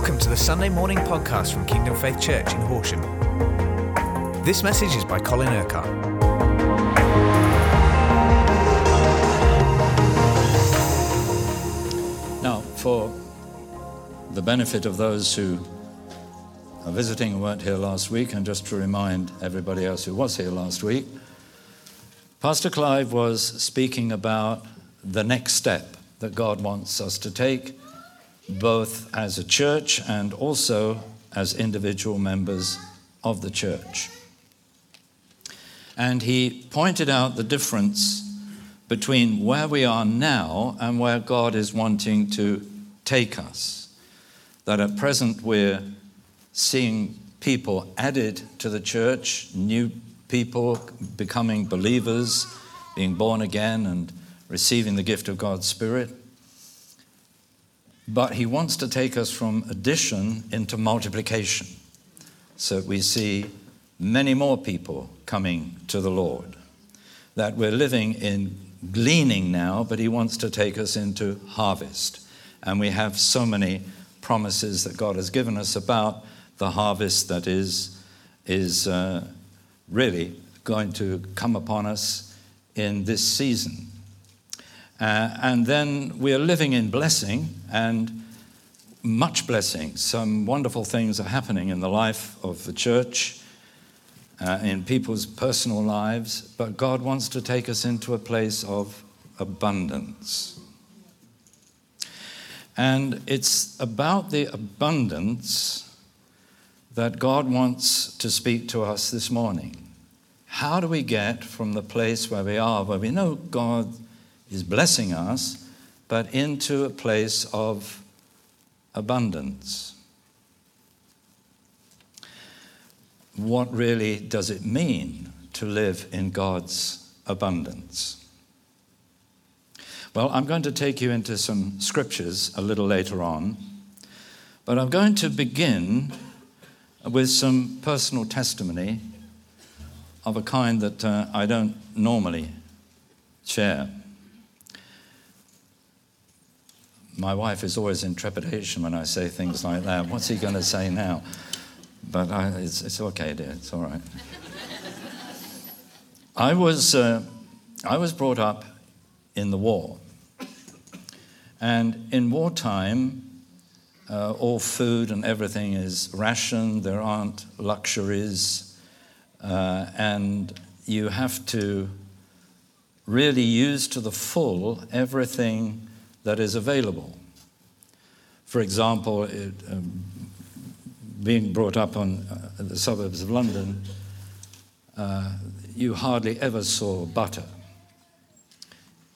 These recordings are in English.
Welcome to the Sunday morning podcast from Kingdom Faith Church in Horsham. This message is by Colin Urquhart. Now, for the benefit of those who are visiting and weren't here last week, and just to remind everybody else who was here last week, Pastor Clive was speaking about the next step that God wants us to take, both as a church and also as individual members of the church. And he pointed out the difference between where we are now and where God is wanting to take us. That at present we're seeing people added to the church, new people becoming believers, being born again, and receiving the gift of God's Spirit. But he wants to take us from addition into multiplication. So we see many more people coming to the Lord. That we're living in gleaning now, but he wants to take us into harvest. And we have so many promises that God has given us about the harvest that is, is uh, really going to come upon us in this season. Uh, and then we are living in blessing and much blessing. Some wonderful things are happening in the life of the church, uh, in people's personal lives, but God wants to take us into a place of abundance. And it's about the abundance that God wants to speak to us this morning. How do we get from the place where we are, where we know God is blessing us, but into a place of abundance? What really does it mean to live in God's abundance? Well, I'm going to take you into some scriptures a little later on, but I'm going to begin with some personal testimony of a kind that uh, I don't normally share. My wife is always in trepidation when I say things like that. What's he going to say now? But I, it's, it's, okay, dear. It's all right. I was, uh, I was brought up in the war. And in wartime, uh, all food and everything is rationed, there aren't luxuries, uh, and you have to really use to the full everything that is available. For example, it, um, being brought up on uh, the suburbs of London, uh, you hardly ever saw butter.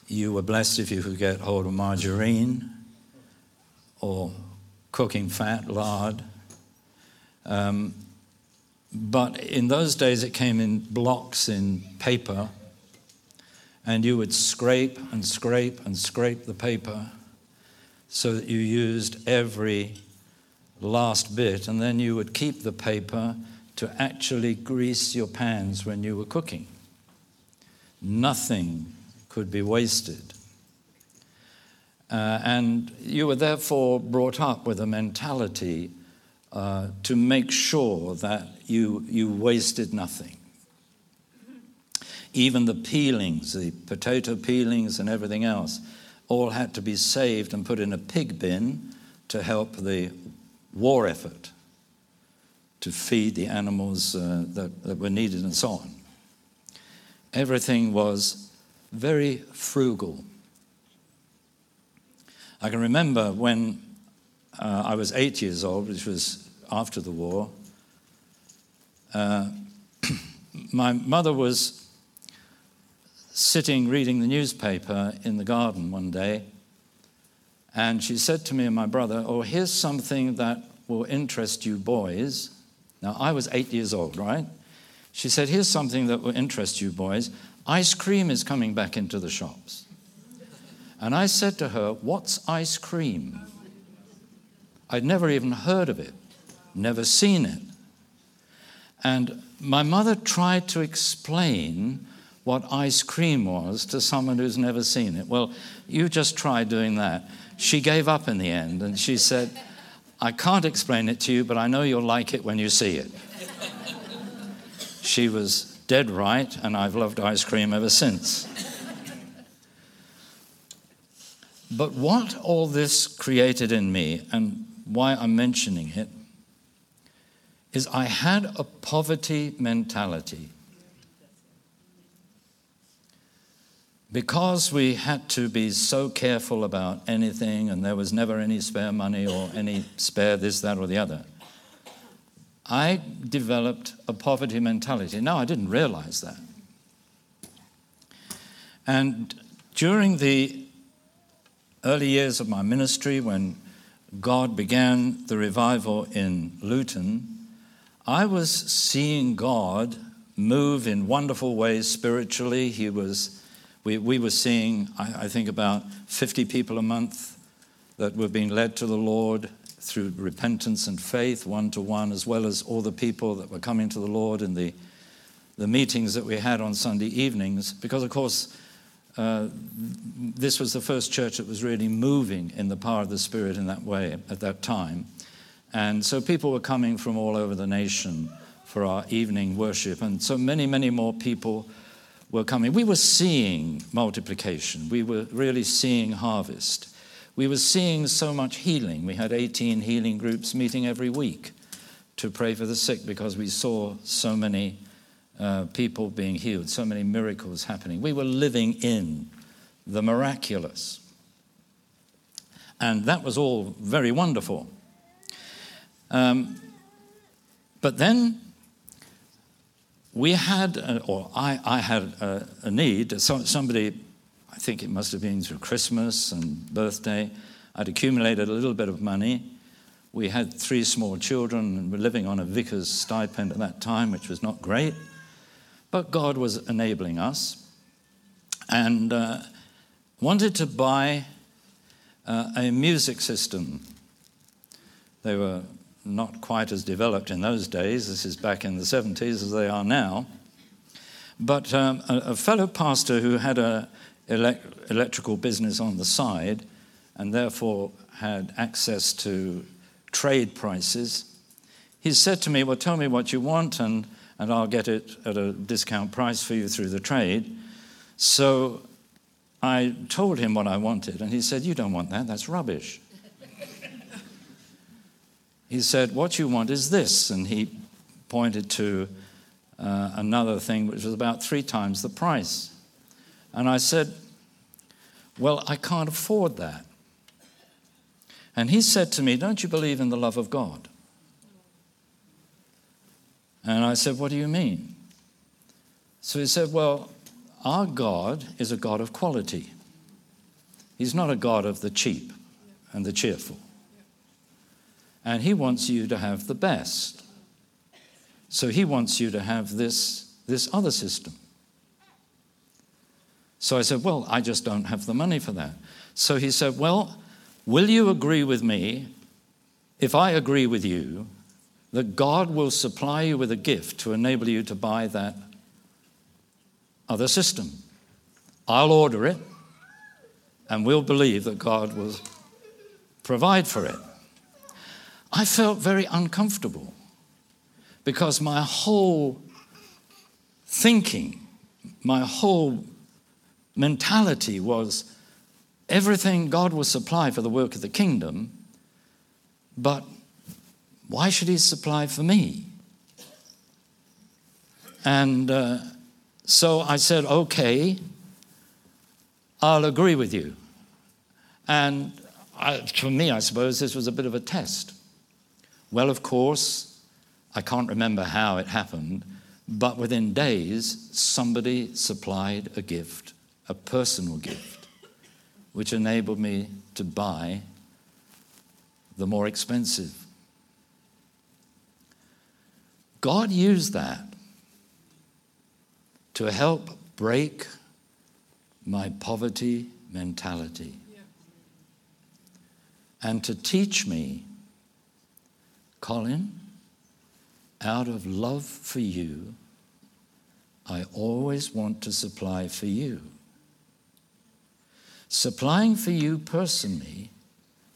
You were blessed if you could get hold of margarine or cooking fat, lard. Um, but in those days, it came in blocks in paper, and you would scrape and scrape and scrape the paper so that you used every last bit, and then you would keep the paper to actually grease your pans when you were cooking. Nothing could be wasted. Uh, and you were therefore brought up with a mentality uh, to make sure that you, you wasted nothing. Even the peelings, the potato peelings and everything else, all had to be saved and put in a pig bin to help the war effort to feed the animals uh, that, that were needed and so on. Everything was very frugal. I can remember when uh, I was eight years old, which was after the war, uh, my mother was sitting reading the newspaper in the garden one day, and she said to me and my brother, Oh, here's something that will interest you boys. Now, I was eight years old, right? She said, Here's something that will interest you boys. Ice cream is coming back into the shops. And I said to her, What's ice cream? I'd never even heard of it, never seen it. And my mother tried to explain what ice cream was to someone who's never seen it. Well, you just try doing that. She gave up in the end and she said, I can't explain it to you, but I know you'll like it when you see it. she was dead right, and I've loved ice cream ever since. But what all this created in me, and why I'm mentioning it, is I had a poverty mentality. Because we had to be so careful about anything, and there was never any spare money or any spare this, that, or the other, I developed a poverty mentality. Now, I didn't realize that. And during the early years of my ministry, when God began the revival in Luton, I was seeing God move in wonderful ways spiritually. He was, we, we were seeing, I, I think, about 50 people a month that were being led to the Lord through repentance and faith, one to one, as well as all the people that were coming to the Lord in the, the meetings that we had on Sunday evenings. Because, of course, uh, this was the first church that was really moving in the power of the Spirit in that way at that time. And so people were coming from all over the nation for our evening worship. And so many, many more people were coming. We were seeing multiplication, we were really seeing harvest. We were seeing so much healing. We had 18 healing groups meeting every week to pray for the sick because we saw so many uh, people being healed, so many miracles happening. We were living in the miraculous. And that was all very wonderful. Um, but then we had, uh, or I, I had a, a need. So, somebody, I think it must have been through Christmas and birthday, I'd accumulated a little bit of money. We had three small children and were living on a vicar's stipend at that time, which was not great. But God was enabling us and uh, wanted to buy uh, a music system. They were not quite as developed in those days. This is back in the 70s as they are now. But um, a, a, fellow pastor who had an elect- electrical business on the side and therefore had access to trade prices, he said to me, Well, tell me what you want, and, and I'll get it at a discount price for you through the trade. So I told him what I wanted, and he said, You don't want that, that's rubbish he said, What you want is this. And he pointed to uh, another thing which was about three times the price. And I said, Well, I can't afford that. And he said to me, Don't you believe in the love of God? And I said, What do you mean? So he said, Well, our God is a God of quality. He's not a God of the cheap and the cheerful and He wants you to have the best. So He wants you to have this, this other system. So I said, Well, I just don't have the money for that. So he said, Well, will you agree with me if I agree with you that God will supply you with a gift to enable you to buy that other system? I'll order it, and we'll believe that God will provide for it. I felt very uncomfortable because my whole thinking, my whole mentality was everything God will supply for the work of the kingdom, but why should He supply for me? And uh, so I said, okay, I'll agree with you. And I, for me, I suppose this was a bit of a test. Well, of course, I can't remember how it happened, but within days, somebody supplied a gift, a personal gift, which enabled me to buy the more expensive. God used that to help break my poverty mentality and to teach me Colin, out of love for you, I always want to supply for you. Supplying for you personally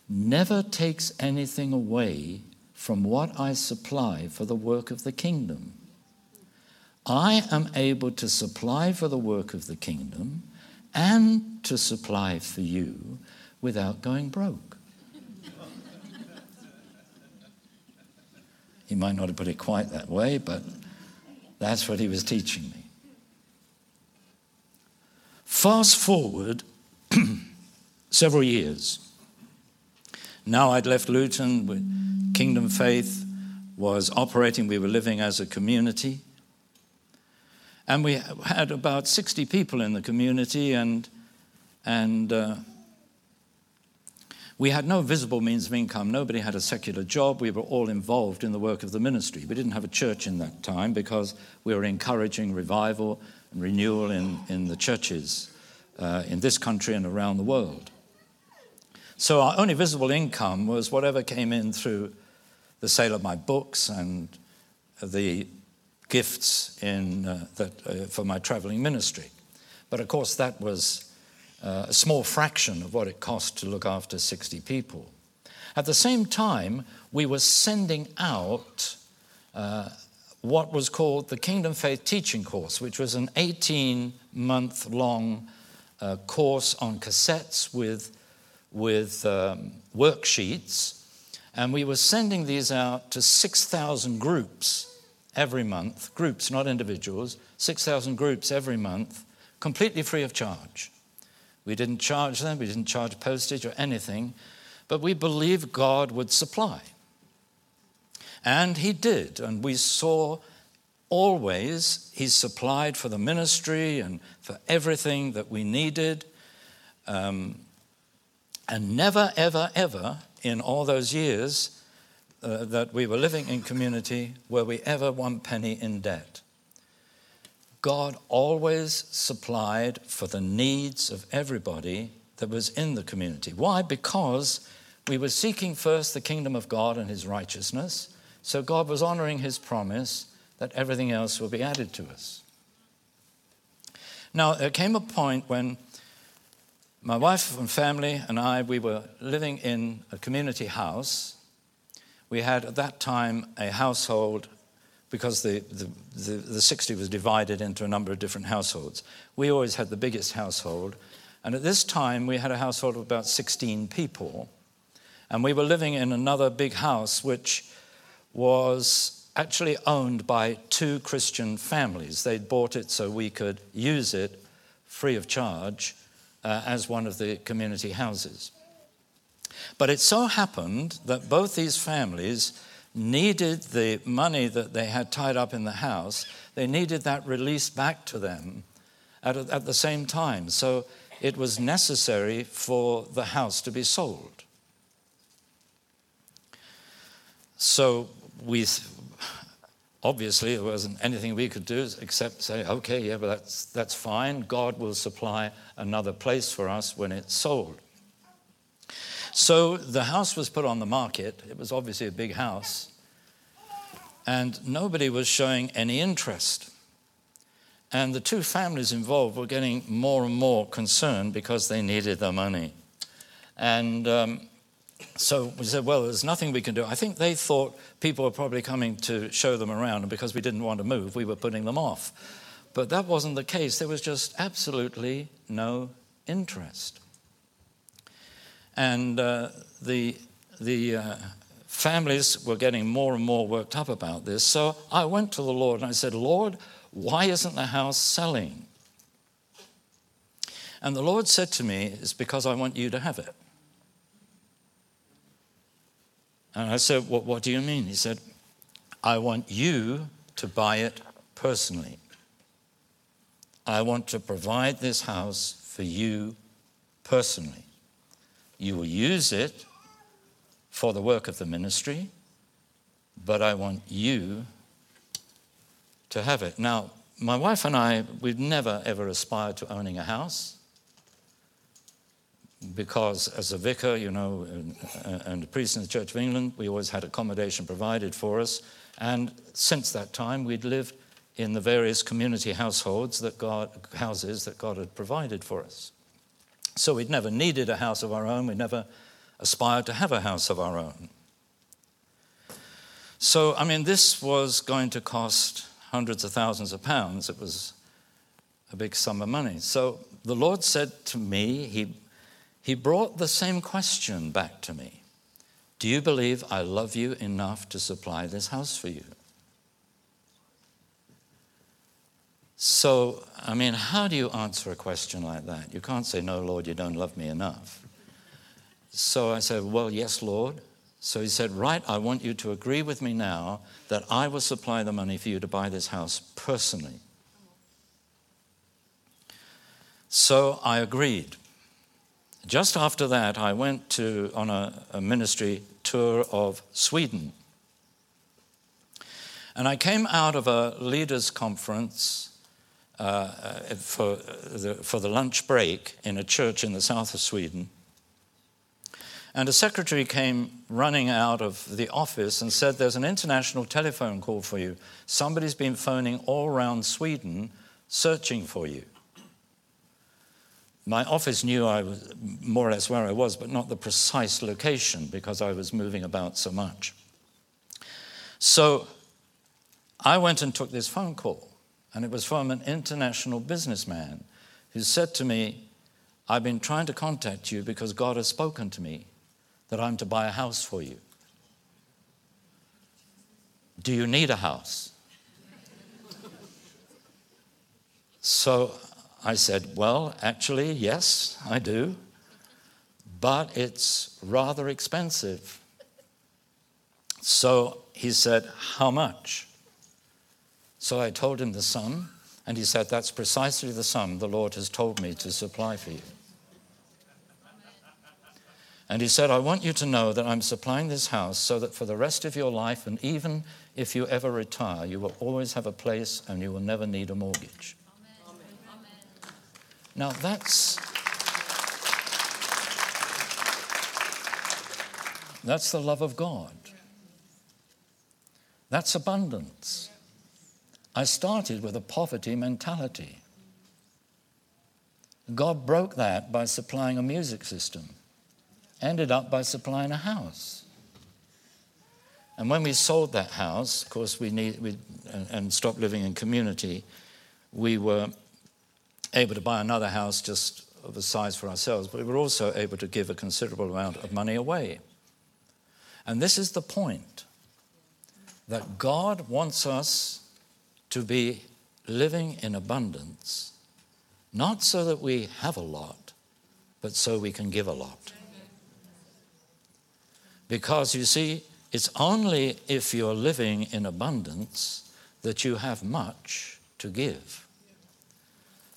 never takes anything away from what I supply for the work of the kingdom. I am able to supply for the work of the kingdom and to supply for you without going broke. He might not have put it quite that way, but that's what he was teaching me. Fast forward several years. Now I'd left Luton, Kingdom Faith was operating, we were living as a community. And we had about 60 people in the community, and, and uh, we had no visible means of income. Nobody had a secular job. We were all involved in the work of the ministry. We didn't have a church in that time because we were encouraging revival and renewal in, in the churches uh, in this country and around the world. So our only visible income was whatever came in through the sale of my books and the gifts in, uh, that, uh, for my traveling ministry. But of course, that was uh, a small fraction of what it cost to look after 60 people. At the same time, we were sending out uh, what was called the Kingdom Faith Teaching Course, which was an 18 month long uh, course on cassettes with, with um, worksheets. And we were sending these out to 6,000 groups every month, groups, not individuals, 6,000 groups every month, completely free of charge. We didn't charge them, we didn't charge postage or anything, but we believed God would supply. And He did, and we saw always He supplied for the ministry and for everything that we needed. Um, and never, ever, ever in all those years uh, that we were living in community were we ever one penny in debt. God always supplied for the needs of everybody that was in the community. Why? Because we were seeking first the kingdom of God and his righteousness. So God was honoring his promise that everything else will be added to us. Now, there came a point when my wife and family and I, we were living in a community house. We had at that time a household because the, the, the, the 60 was divided into a number of different households. We always had the biggest household. And at this time, we had a household of about 16 people. And we were living in another big house, which was actually owned by two Christian families. They'd bought it so we could use it free of charge uh, as one of the community houses. But it so happened that both these families needed the money that they had tied up in the house, they needed that released back to them at, at the same time. So it was necessary for the house to be sold. So we obviously there wasn't anything we could do except say, okay, yeah, but that's, that's fine. God will supply another place for us when it's sold. So the house was put on the market. It was obviously a big house. And nobody was showing any interest. And the two families involved were getting more and more concerned because they needed the money. And um, so we said, well, there's nothing we can do. I think they thought people were probably coming to show them around, and because we didn't want to move, we were putting them off. But that wasn't the case. There was just absolutely no interest. And uh, the, the uh, families were getting more and more worked up about this. So I went to the Lord and I said, Lord, why isn't the house selling? And the Lord said to me, It's because I want you to have it. And I said, well, What do you mean? He said, I want you to buy it personally. I want to provide this house for you personally. You will use it for the work of the ministry, but I want you to have it. Now, my wife and I, we've never ever aspired to owning a house because as a vicar, you know, and, a priest in the Church of England, we always had accommodation provided for us. And since that time, we'd lived in the various community households that God, houses that God had provided for us. So we'd never needed a house of our own. We never aspired to have a house of our own. So, I mean, this was going to cost hundreds of thousands of pounds. It was a big sum of money. So the Lord said to me, He, he brought the same question back to me Do you believe I love you enough to supply this house for you? So, I mean, how do you answer a question like that? You can't say, No, Lord, you don't love me enough. So I said, Well, yes, Lord. So he said, Right, I want you to agree with me now that I will supply the money for you to buy this house personally. So I agreed. Just after that, I went to, on a, a ministry tour of Sweden. And I came out of a leaders' conference uh, for, the, for the lunch break in a church in the south of Sweden. And a secretary came running out of the office and said, There's an international telephone call for you. Somebody's been phoning all around Sweden searching for you. My office knew I was more or less where I was, but not the precise location because I was moving about so much. So I went and took this phone call, and it was from an international businessman who said to me, I've been trying to contact you because God has spoken to me that I'm to buy a house for you. Do you need a house? So I said, Well, actually, yes, I do, but it's rather expensive. So he said, How much? So I told him the sum, and he said, That's precisely the sum the Lord has told me to supply for you. And he said, I want you to know that I'm supplying this house so that for the rest of your life, and even if you ever retire, you will always have a place and you will never need a mortgage. Now that's that's the love of God. That's abundance. I started with a poverty mentality. God broke that by supplying a music system, ended up by supplying a house. And when we sold that house, of course, we need, we, and, stopped living in community, we were able to buy another house just of a size for ourselves, but we were also able to give a considerable amount of money away. And this is the point that God wants us to be living in abundance, not so that we have a lot, but so we can give a lot. Because you see, it's only if you're living in abundance that you have much to give.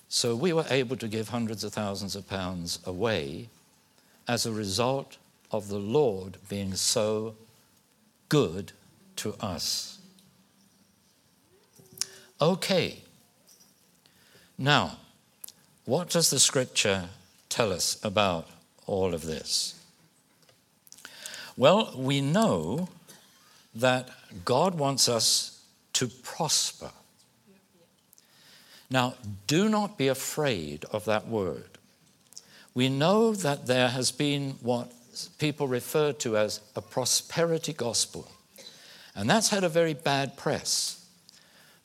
So we were able to give hundreds of thousands of pounds away as a result of the Lord being so good to us. Okay. Now, what does the scripture tell us about all of this? Well, we know that God wants us to prosper. Now, do not be afraid of that word. We know that there has been what people refer to as a prosperity gospel, and that's had a very bad press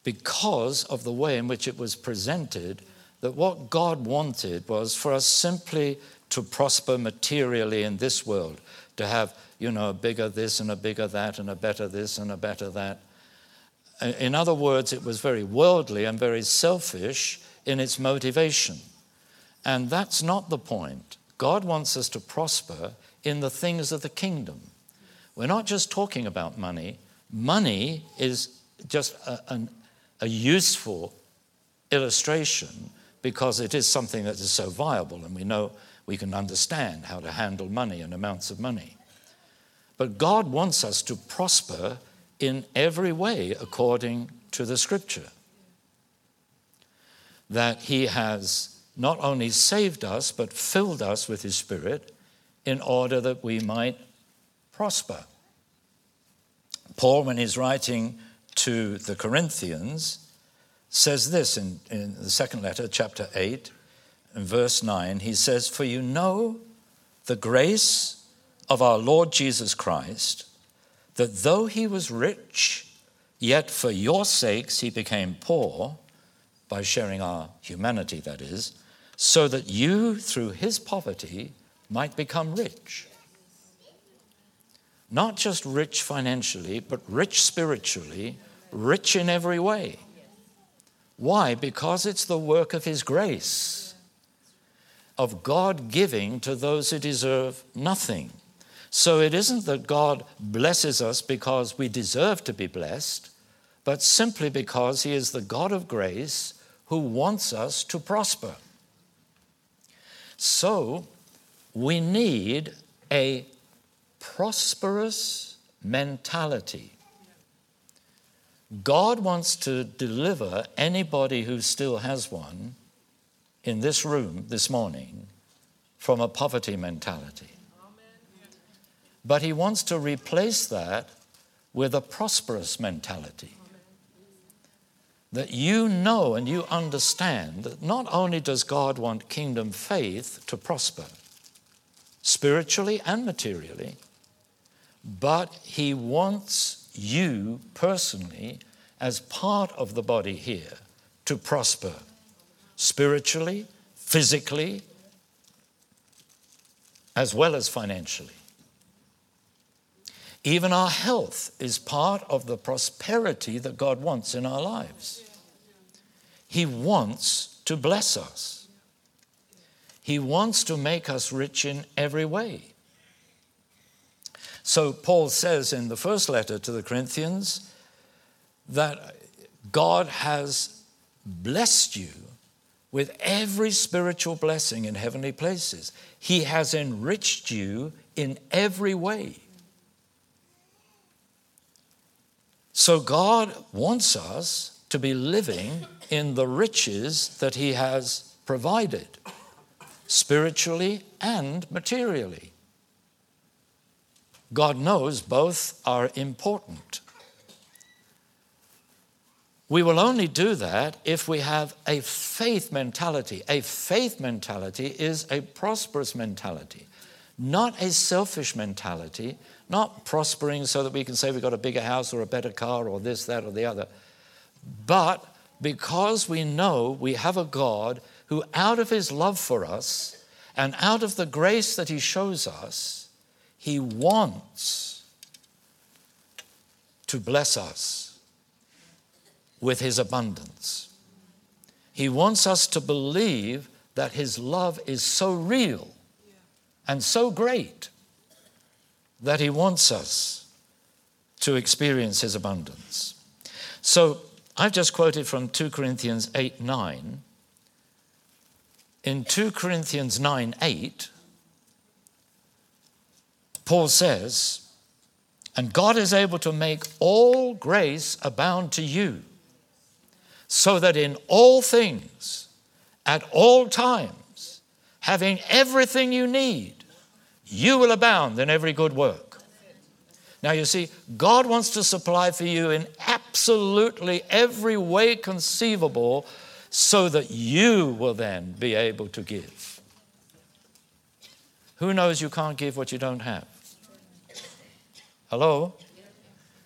because of the way in which it was presented that what God wanted was for us simply to prosper materially in this world, to have, you know, a bigger this and a bigger that and a better this and a better that. In other words, it was very worldly and very selfish in its motivation. And that's not the point. God wants us to prosper in the things of the kingdom. We're not just talking about money, money is just a, an, a useful illustration because it is something that is so viable and we know we can understand how to handle money and amounts of money. But God wants us to prosper in every way according to the scripture. That he has not only saved us, but filled us with his spirit in order that we might prosper. Paul, when he's writing to the Corinthians, says this in, in the second letter, chapter 8, and verse 9. He says, For you know the grace of our Lord Jesus Christ, that though he was rich, yet for your sakes he became poor, by sharing our humanity, that is, so that you, through his poverty, might become rich. Not just rich financially, but rich spiritually, rich in every way. Why? Because it's the work of his grace, of God giving to those who deserve nothing. So it isn't that God blesses us because we deserve to be blessed, but simply because He is the God of grace who wants us to prosper. So we need a prosperous mentality. God wants to deliver anybody who still has one in this room this morning from a poverty mentality. But he wants to replace that with a prosperous mentality. That you know and you understand that not only does God want kingdom faith to prosper, spiritually and materially, but he wants you personally, as part of the body here, to prosper spiritually, physically, as well as financially. Even our health is part of the prosperity that God wants in our lives. He wants to bless us, He wants to make us rich in every way. So, Paul says in the first letter to the Corinthians that God has blessed you with every spiritual blessing in heavenly places. He has enriched you in every way. So God wants us to be living in the riches that He has provided, spiritually and materially. God knows both are important. We will only do that if we have a faith mentality. A faith mentality is a prosperous mentality, not a selfish mentality not prospering so that we can say we've got a bigger house or a better car or this, that, or the other, but because we know we have a God who, out of his love for us and out of the grace that he shows us, he wants to bless us with his abundance. He wants us to believe that his love is so real and so great that He wants us to experience His abundance. So I've just quoted from 2 Corinthians 8 9. In 2 Corinthians 9 8, Paul says, And God is able to make all grace abound to you, so that in all things, at all times, having everything you need, you will abound in every good work. Now, you see, God wants to supply for you in absolutely every way conceivable so that you will then be able to give. Who knows you can't give what you don't have? Hello?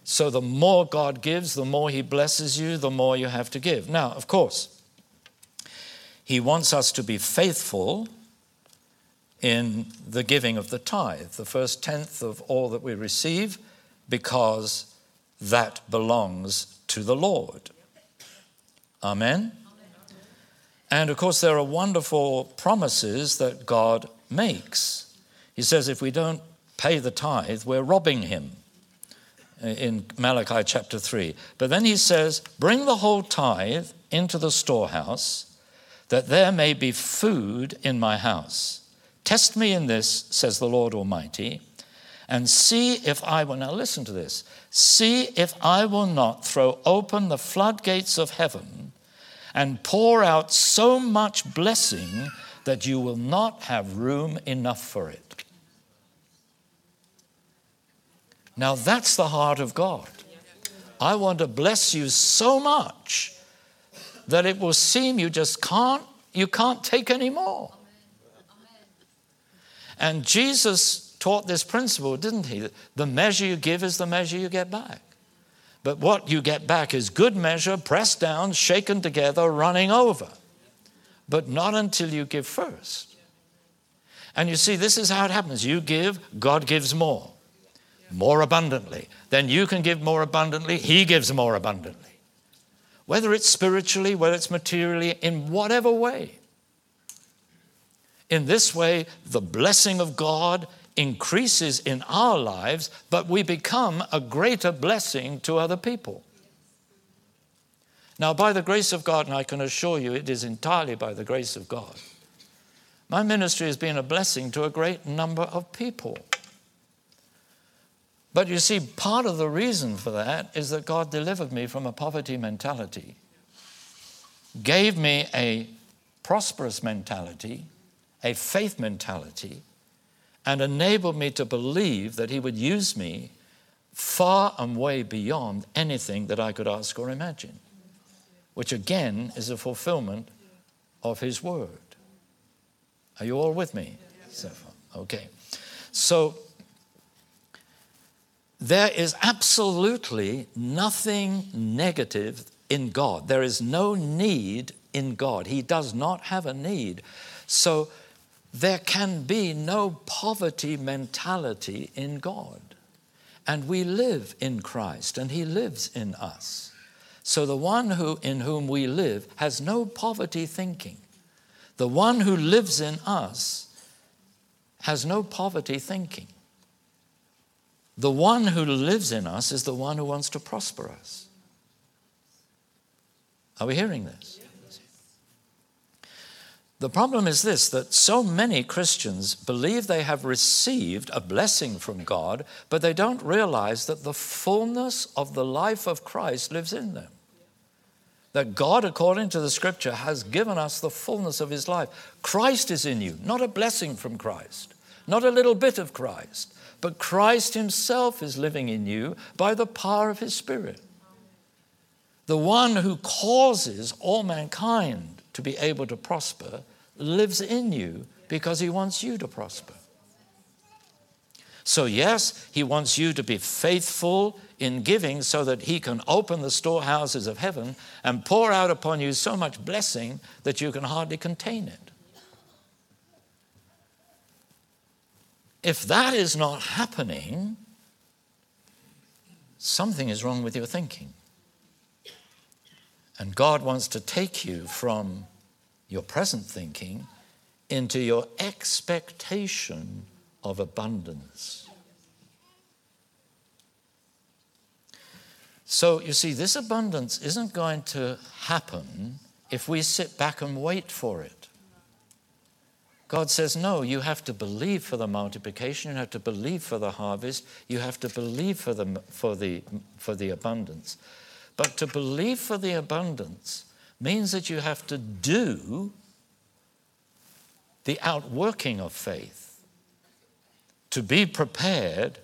So, the more God gives, the more He blesses you, the more you have to give. Now, of course, He wants us to be faithful in the giving of the tithe, the first tenth of all that we receive, because that belongs to the Lord. Amen? And of course, there are wonderful promises that God makes. He says, if we don't pay the tithe, we're robbing him uh, in Malachi chapter 3. But then he says, bring the whole tithe into the storehouse, that there may be food in my house. Test me in this, says the Lord Almighty, and see if I will, now listen to this, see if I will not throw open the floodgates of heaven and pour out so much blessing that you will not have room enough for it. Now that's the heart of God. I want to bless you so much that it will seem you just can't, you can't take any more. And Jesus taught this principle, didn't he? The measure you give is the measure you get back. But what you get back is good measure, pressed down, shaken together, running over. But not until you give first. And you see, this is how it happens. You give, God gives more, more abundantly. Then you can give more abundantly, He gives more abundantly. Whether it's spiritually, whether it's materially, in whatever way. In this way, the blessing of God increases in our lives, but we become a greater blessing to other people. Now, by the grace of God, and I can assure you it is entirely by the grace of God, my ministry has been a blessing to a great number of people. But you see, part of the reason for that is that God delivered me from a poverty mentality, gave me a prosperous mentality, a faith mentality, and enabled me to believe that He would use me far and way beyond anything that I could ask or imagine, which again is a fulfillment of His word. Are you all with me so far? Okay. So there is absolutely nothing negative in God. There is no need in God. He does not have a need. So there can be no poverty mentality in God. And we live in Christ, and He lives in us. So the one who, in whom we live has no poverty thinking. The one who lives in us has no poverty thinking. The one who lives in us is the one who wants to prosper us. Are we hearing this? The problem is this that so many Christians believe they have received a blessing from God, but they don't realize that the fullness of the life of Christ lives in them. That God, according to the scripture, has given us the fullness of his life. Christ is in you, not a blessing from Christ, not a little bit of Christ, but Christ himself is living in you by the power of his Spirit. The one who causes all mankind to be able to prosper lives in you because he wants you to prosper. So, yes, he wants you to be faithful in giving so that he can open the storehouses of heaven and pour out upon you so much blessing that you can hardly contain it. If that is not happening, something is wrong with your thinking. And God wants to take you from your present thinking into your expectation of abundance. So, you see, this abundance isn't going to happen if we sit back and wait for it. God says, no, you have to believe for the multiplication, you have to believe for the harvest, you have to believe for the, for the, for the abundance. But to believe for the abundance means that you have to do the outworking of faith, to be prepared,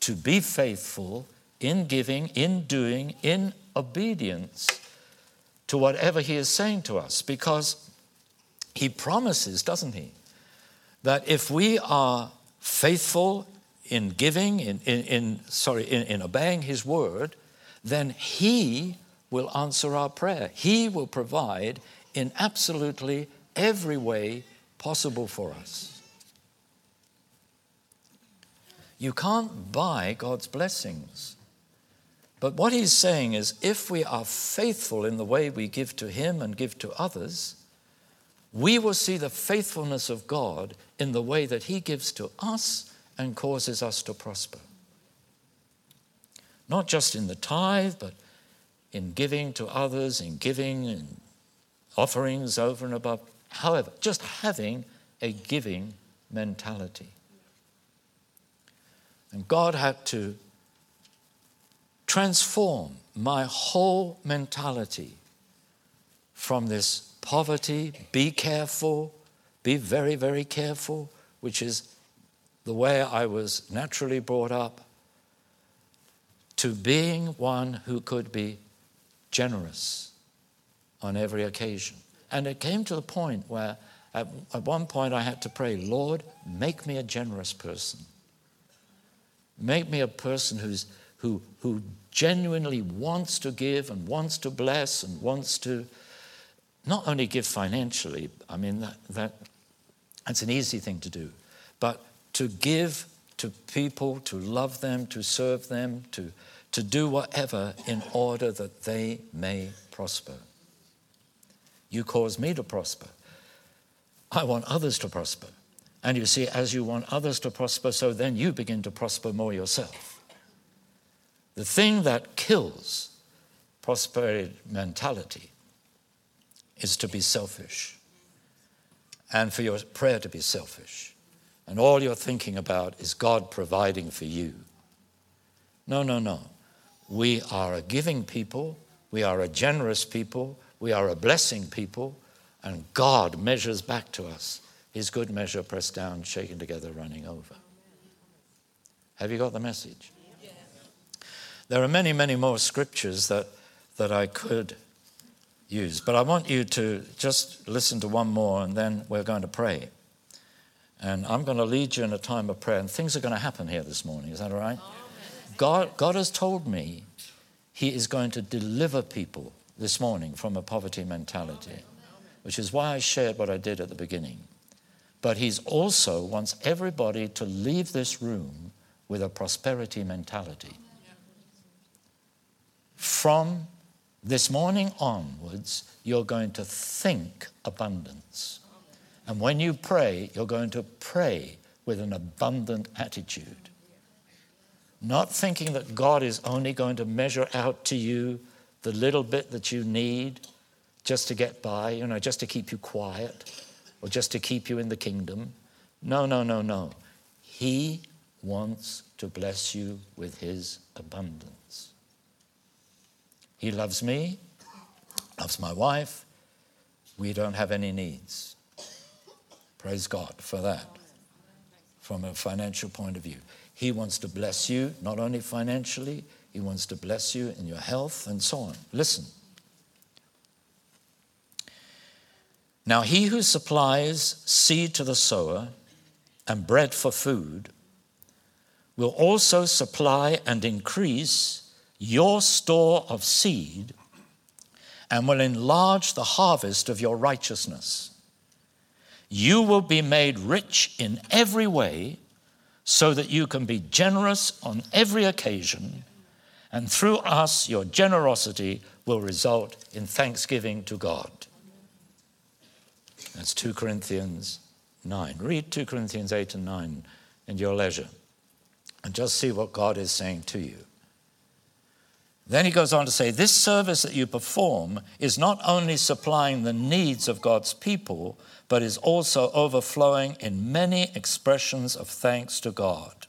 to be faithful in giving, in doing, in obedience to whatever He is saying to us, because He promises, doesn't He, that if we are faithful in giving, in, in, in sorry, in, in obeying His word, then He will answer our prayer. He will provide in absolutely every way possible for us. You can't buy God's blessings. But what he's saying is if we are faithful in the way we give to him and give to others, we will see the faithfulness of God in the way that he gives to us and causes us to prosper. Not just in the tithe, but in giving to others, in giving and offerings over and above. However, just having a giving mentality. And God had to transform my whole mentality from this poverty, be careful, be very, very careful, which is the way I was naturally brought up, to being one who could be generous on every occasion. And it came to the point where at, at one point I had to pray, Lord, make me a generous person. Make me a person who's, who, who genuinely wants to give and wants to bless and wants to not only give financially, I mean, that, that, that's an easy thing to do, but to give to people, to love them, to serve them, to, to do whatever in order that they may prosper. You cause me to prosper. I want others to prosper. And you see, as you want others to prosper, so then you begin to prosper more yourself. The thing that kills prosperity mentality is to be selfish and for your prayer to be selfish. And all you're thinking about is God providing for you. No, no, no. We are a giving people, we are a generous people, we are a blessing people, and God measures back to us his good measure, pressed down, shaken together, running over. Have you got the message? There are many, many more scriptures that, that I could use, but I want you to just listen to one more and then we're going to pray. And I'm going to lead you in a time of prayer, and things are going to happen here this morning. Is that all right? God, God has told me He is going to deliver people this morning from a poverty mentality, which is why I shared what I did at the beginning. But He's also wants everybody to leave this room with a prosperity mentality. From this morning onwards, you're going to think abundance. And when you pray, you're going to pray with an abundant attitude. Not thinking that God is only going to measure out to you the little bit that you need just to get by, you know, just to keep you quiet or just to keep you in the kingdom. No, no, no, no. He wants to bless you with his abundance. He loves me, loves my wife. We don't have any needs. Praise God for that from a financial point of view. He wants to bless you, not only financially, He wants to bless you in your health and so on. Listen. Now, he who supplies seed to the sower and bread for food will also supply and increase your store of seed and will enlarge the harvest of your righteousness. You will be made rich in every way so that you can be generous on every occasion, and through us, your generosity will result in thanksgiving to God. That's 2 Corinthians 9. Read 2 Corinthians 8 and 9 in your leisure and just see what God is saying to you. Then he goes on to say, This service that you perform is not only supplying the needs of God's people, but is also overflowing in many expressions of thanks to God.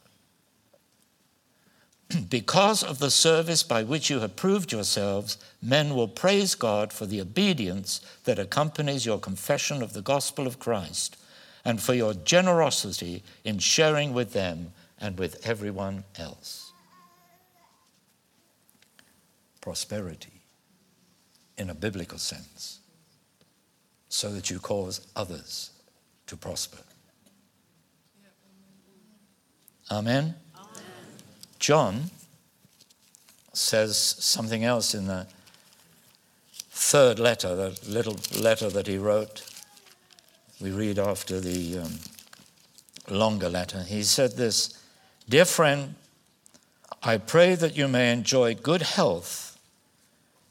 because of the service by which you have proved yourselves, men will praise God for the obedience that accompanies your confession of the gospel of Christ and for your generosity in sharing with them and with everyone else prosperity in a biblical sense so that you cause others to prosper. Amen? John says something else in the third letter, the little letter that he wrote. We read after the um, longer letter. He said this Dear friend, I pray that you may enjoy good health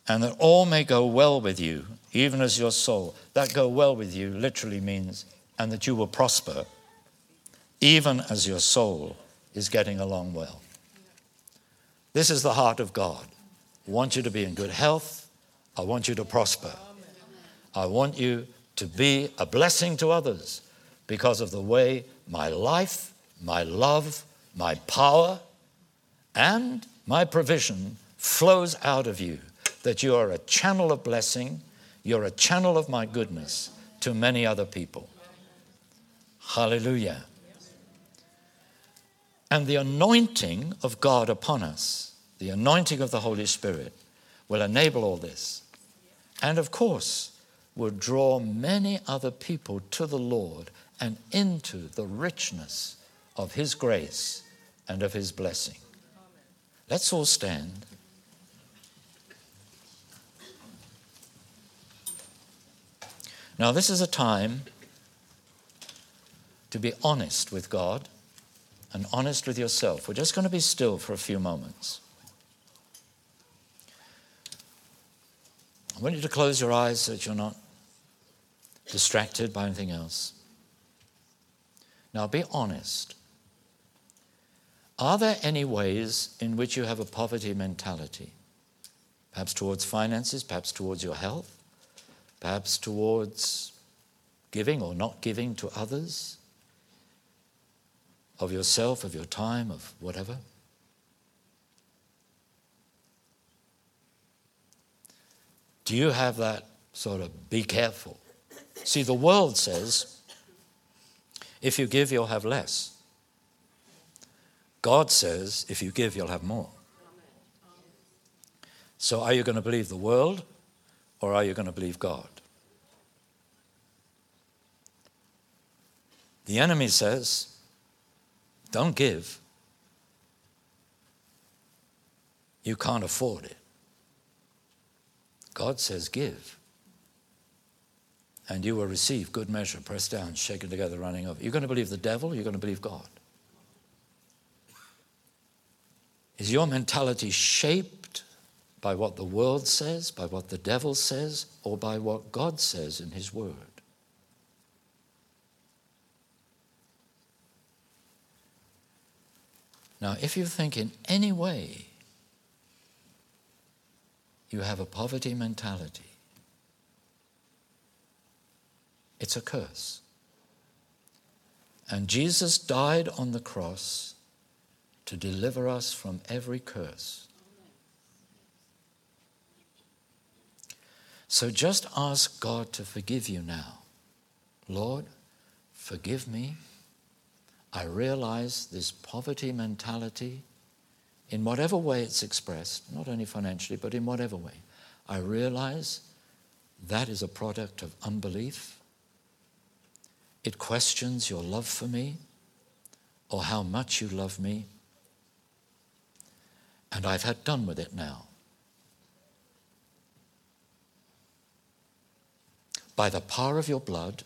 and that all may go well with you, even as your soul. That go well with you literally means, and that you will prosper, even as your soul is getting along well. This is the heart of God. I want you to be in good health. I want you to prosper. I want you to be a blessing to others because of the way my life, my love, my power, and my provision flows out of you that you are a channel of blessing, you're a channel of my goodness to many other people. Hallelujah. And the anointing of God upon us, the anointing of the Holy Spirit, will enable all this. And of course, will draw many other people to the Lord and into the richness of His grace and of his blessing. Let's all stand. Now, this is a time to be honest with God and honest with yourself. We're just going to be still for a few moments. I want you to close your eyes so that you're not distracted by anything else. Now, be honest. Are there any ways in which you have a poverty mentality? Perhaps towards finances, perhaps towards your health, perhaps towards giving or not giving to others, of yourself, of your time, of whatever. Do you have that sort of be careful? See, the world says if you give, you'll have less. God says if you give, you'll have more. So, are you going to believe the world or are you going to believe God? The enemy says, don't give. You can't afford it. God says, give. And you will receive good measure, pressed down, shaken together, running over. You're going to believe the devil, you're going to believe God. Is your mentality shaped by what the world says, by what the devil says, or by what God says in His Word? Now, if you think in any way you have a poverty mentality, it's a curse. And Jesus died on the cross to deliver us from every curse. So just ask God to forgive you now. Lord, forgive me I realize this poverty mentality, in whatever way it's expressed, not only financially, but in whatever way, I realize that is a product of unbelief. It questions your love for me or how much you love me. And I've had done with it now. By the power of your blood,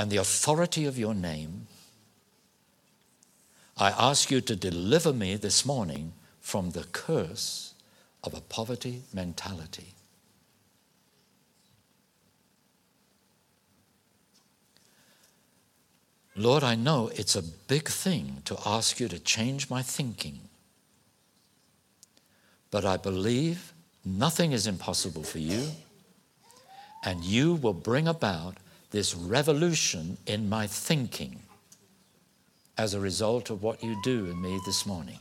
and the authority of your name, I ask you to deliver me this morning from the curse of a poverty mentality. Lord, I know it's a big thing to ask you to change my thinking, but I believe nothing is impossible for you, and you will bring about this revolution in my thinking as a result of what you do in me this morning.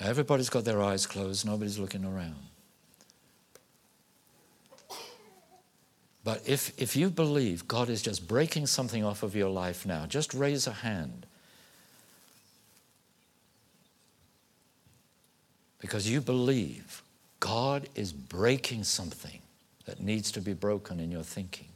Now, everybody's got their eyes closed, nobody's looking around. But if, if you believe God is just breaking something off of your life now, just raise a hand. because you believe God is breaking something that needs to be broken in your thinking.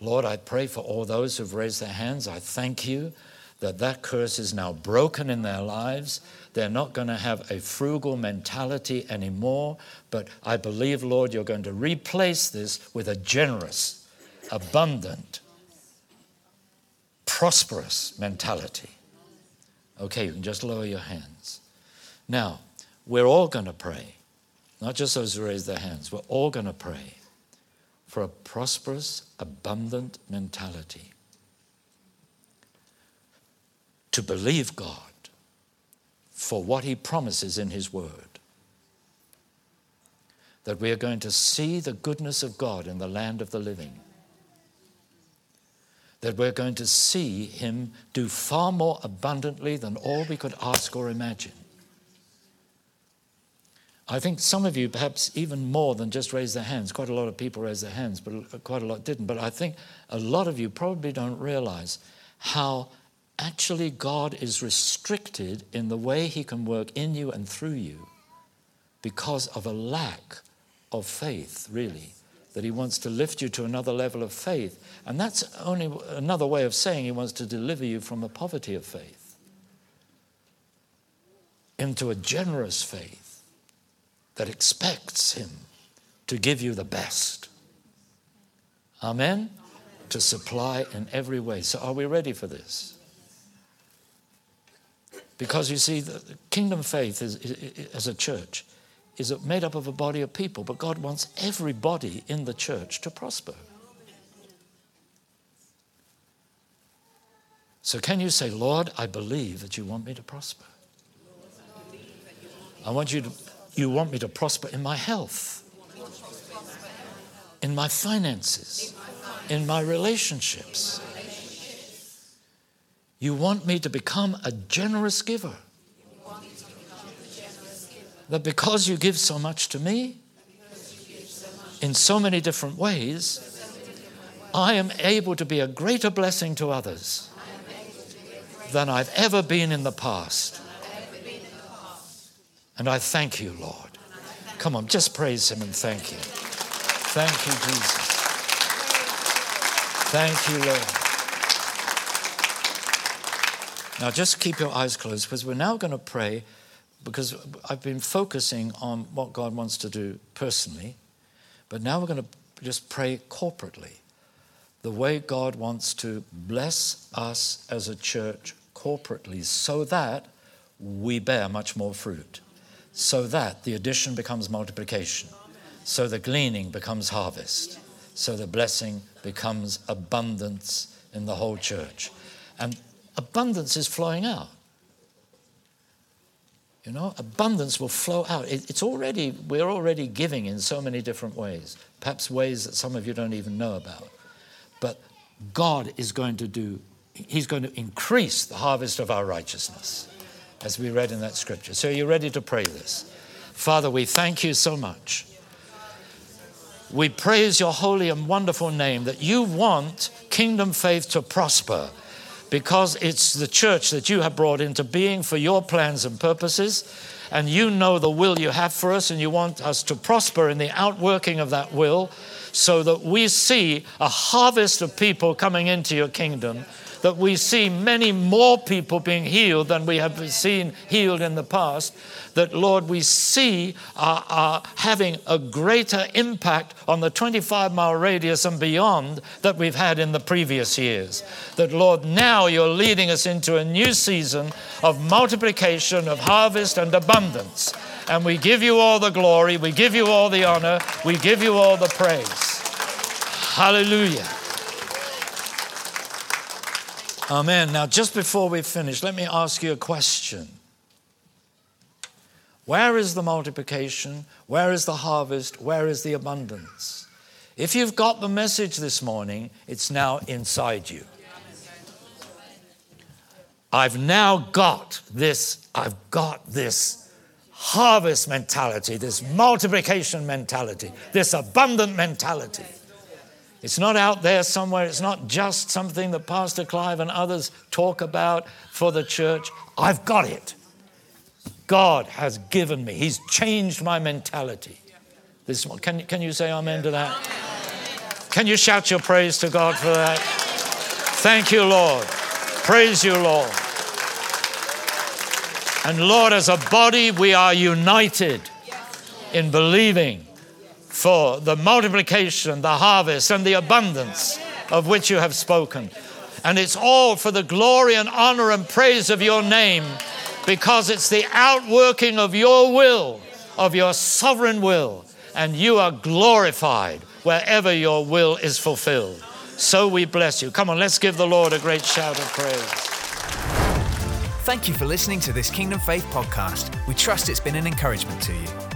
Lord, I pray for all those who've raised their hands. I thank you that that curse is now broken in their lives. They're not going to have a frugal mentality anymore, but I believe, Lord, you're going to replace this with a generous, abundant, prosperous mentality. Okay, you can just lower your hands. Now, we're all going to pray, not just those who raise their hands, we're all going to pray for a prosperous, abundant mentality to believe God for what He promises in His Word. That we are going to see the goodness of God in the land of the living. That we're going to see Him do far more abundantly than all we could ask or imagine. I think some of you, perhaps even more than just raise their hands, quite a lot of people raised their hands, but quite a lot didn't. But I think a lot of you probably don't realize how actually God is restricted in the way he can work in you and through you because of a lack of faith, really. That he wants to lift you to another level of faith. And that's only another way of saying he wants to deliver you from a poverty of faith into a generous faith that expects him to give you the best. Amen? To supply in every way. So, are we ready for this? Because you see, the kingdom faith is, is, as a church is it made up of a body of people, but God wants everybody in the church to prosper. So, can you say, Lord, I believe that you want me to prosper? I want you to, you want me to prosper in my health, in my finances, in my relationships. You want me to become a generous giver. That because you give so much to me, in so many different ways, I am able to be a greater blessing to others than I've ever been in the past. And I thank you, Lord. Come on, just praise Him and thank Him. Thank you, Jesus. Thank you, Lord. Now, just keep your eyes closed because we're now going to pray because I've been focusing on what God wants to do personally, but now we're going to just pray corporately. The way God wants to bless us as a church corporately so that we bear much more fruit, so that the addition becomes multiplication, so the gleaning becomes harvest, so the blessing becomes abundance in the whole church. And abundance is flowing out. You know, abundance will flow out. it's already, we're already giving in so many different ways, perhaps ways that some of you don't even know about. But God is going to do, He's going to increase the harvest of our righteousness, as we read in that scripture. So, are you ready to pray this? Father, we thank you so much. We praise your holy and wonderful name that you want kingdom faith to prosper because it's the church that you have brought into being for your plans and purposes. And you know the will you have for us, and you want us to prosper in the outworking of that will so that we see a harvest of people coming into your kingdom that we see many more people being healed than we have seen healed in the past. That, Lord, we see are, are having a greater impact on the 25 mile radius and beyond that we've had in the previous years. That, Lord, now you're leading us into a new season of multiplication, of harvest, and abundance. And we give you all the glory, we give you all the honor, we give you all the praise. Hallelujah. Amen. Now, just before we finish, let me ask you a question. Where is the multiplication? Where is the harvest? Where is the abundance? If you've got the message this morning, it's now inside you. I've now got this, I've got this harvest mentality, this multiplication mentality, this abundant mentality. It's not out there somewhere. It's not just something that Pastor Clive and others talk about for the church. I've got it. God has given me. He's changed my mentality. This one, can, can you say amen to that? Can you shout your praise to God for that? Thank you, Lord. Praise you, Lord. And Lord, as a body, we are united in believing for the multiplication, the harvest, and the abundance of which you have spoken. And it's all for the glory and honor and praise of your name because it's the outworking of your will, of your sovereign will, and you are glorified wherever your will is fulfilled. So we bless you. Come on, let's give the Lord a great shout of praise. Thank you for listening to this Kingdom Faith podcast. We trust it's been an encouragement to you.